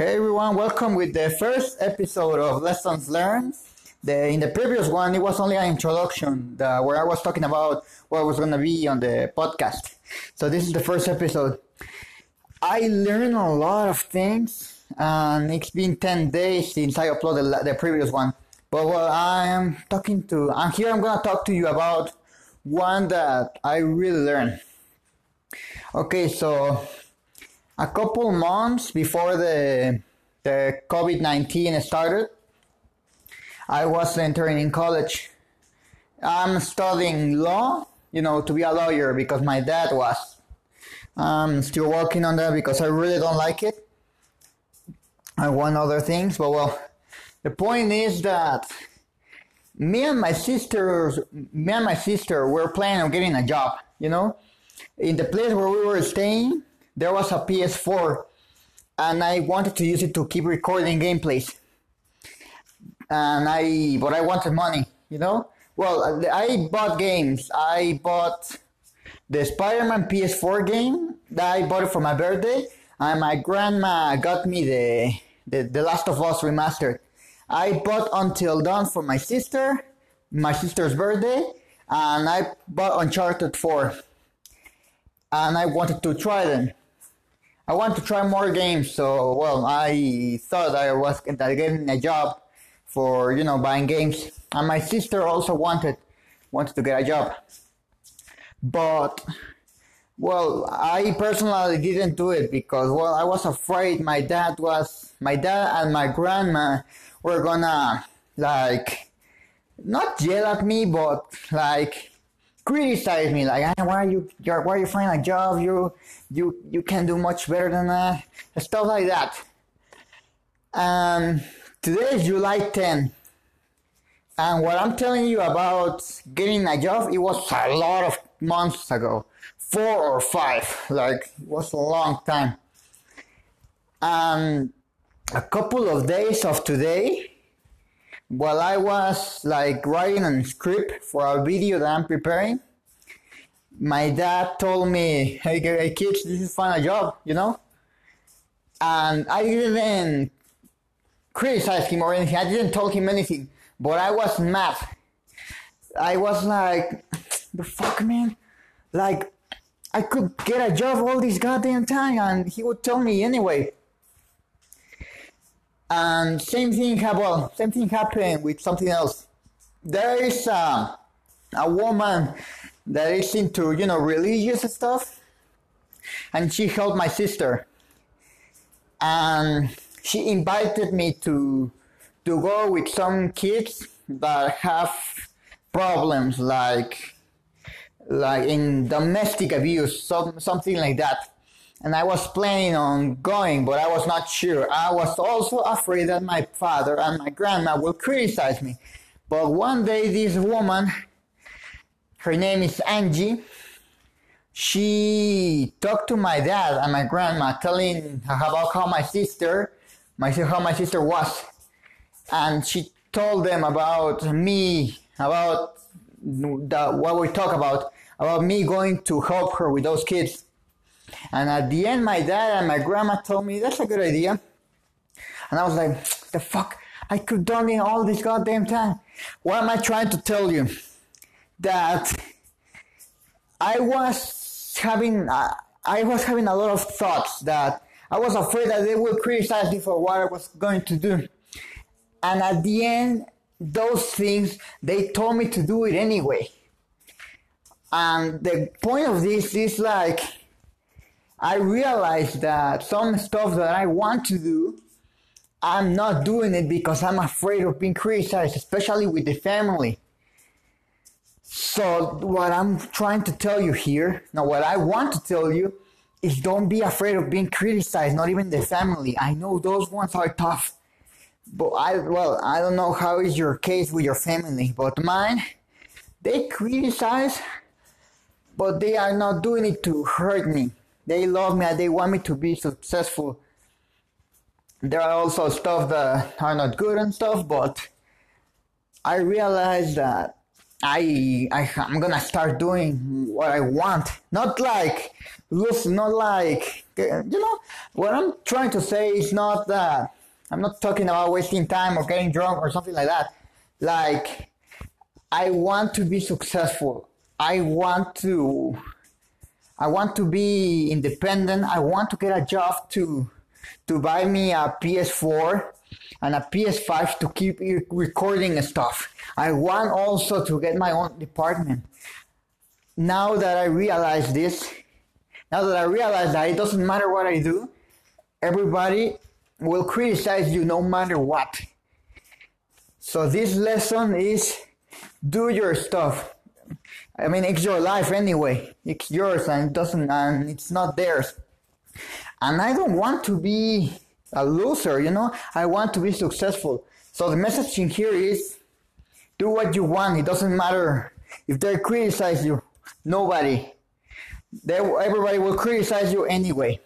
Hey everyone, welcome with the first episode of Lessons Learned. The, in the previous one, it was only an introduction the, where I was talking about what was going to be on the podcast. So this is the first episode. I learned a lot of things, and it's been 10 days since I uploaded the previous one. But well, I am talking to, and here I'm going to talk to you about one that I really learned. Okay, so a couple months before the the COVID nineteen started, I was entering in college. I'm studying law, you know, to be a lawyer because my dad was. I'm still working on that because I really don't like it. I want other things, but well, the point is that me and my sisters, me and my sister were planning on getting a job, you know, in the place where we were staying there was a PS4 and I wanted to use it to keep recording gameplays. And I, but I wanted money, you know? Well, I bought games. I bought the Spider-Man PS4 game that I bought it for my birthday. And my grandma got me the, the, the Last of Us remastered. I bought Until Dawn for my sister, my sister's birthday, and I bought Uncharted 4. And I wanted to try them. I want to try more games. So, well, I thought I was getting a job for, you know, buying games. And my sister also wanted, wanted to get a job. But, well, I personally didn't do it because, well, I was afraid my dad was, my dad and my grandma were gonna, like, not yell at me, but, like, criticize me like, why are you, why are you finding a job? You, you, you can do much better than that. Stuff like that. Um, today is July 10. And what I'm telling you about getting a job, it was a lot of months ago. Four or five. Like, it was a long time. And a couple of days of today, while I was like writing a script for a video that I'm preparing, my dad told me, "Hey, hey kids, this is find a job," you know. And I didn't criticize him or anything. I didn't tell him anything, but I was mad. I was like, "The fuck, man!" Like, I could get a job all this goddamn time, and he would tell me anyway. And same thing happened. Well, same thing happened with something else. There is a, a woman that is into you know religious stuff, and she helped my sister, and she invited me to to go with some kids that have problems like like in domestic abuse, some something like that and I was planning on going, but I was not sure. I was also afraid that my father and my grandma will criticize me. But one day, this woman, her name is Angie, she talked to my dad and my grandma, telling about how my sister, my how my sister was, and she told them about me, about the, what we talk about, about me going to help her with those kids and at the end, my dad and my grandma told me that's a good idea. And I was like, the fuck? I could done it all this goddamn time. What am I trying to tell you? That I was having, uh, I was having a lot of thoughts that I was afraid that they would criticize me for what I was going to do. And at the end, those things, they told me to do it anyway. And the point of this is like, I realized that some stuff that I want to do, I'm not doing it because I'm afraid of being criticized, especially with the family. So what I'm trying to tell you here, now what I want to tell you is don't be afraid of being criticized, not even the family. I know those ones are tough. But I well, I don't know how is your case with your family, but mine, they criticize, but they are not doing it to hurt me. They love me and they want me to be successful. There are also stuff that are not good and stuff, but I realized that I, I I'm gonna start doing what I want. Not like lose, not like you know, what I'm trying to say is not that I'm not talking about wasting time or getting drunk or something like that. Like, I want to be successful. I want to, I want to be independent. I want to get a job to, to buy me a PS4 and a PS5 to keep recording stuff. I want also to get my own department. Now that I realize this, now that I realize that it doesn't matter what I do, everybody will criticize you no matter what. So this lesson is do your stuff. I mean, it's your life anyway. It's yours and it doesn't, and it's not theirs. And I don't want to be a loser, you know. I want to be successful. So the message in here is do what you want. It doesn't matter if they criticize you. Nobody. They, everybody will criticize you anyway.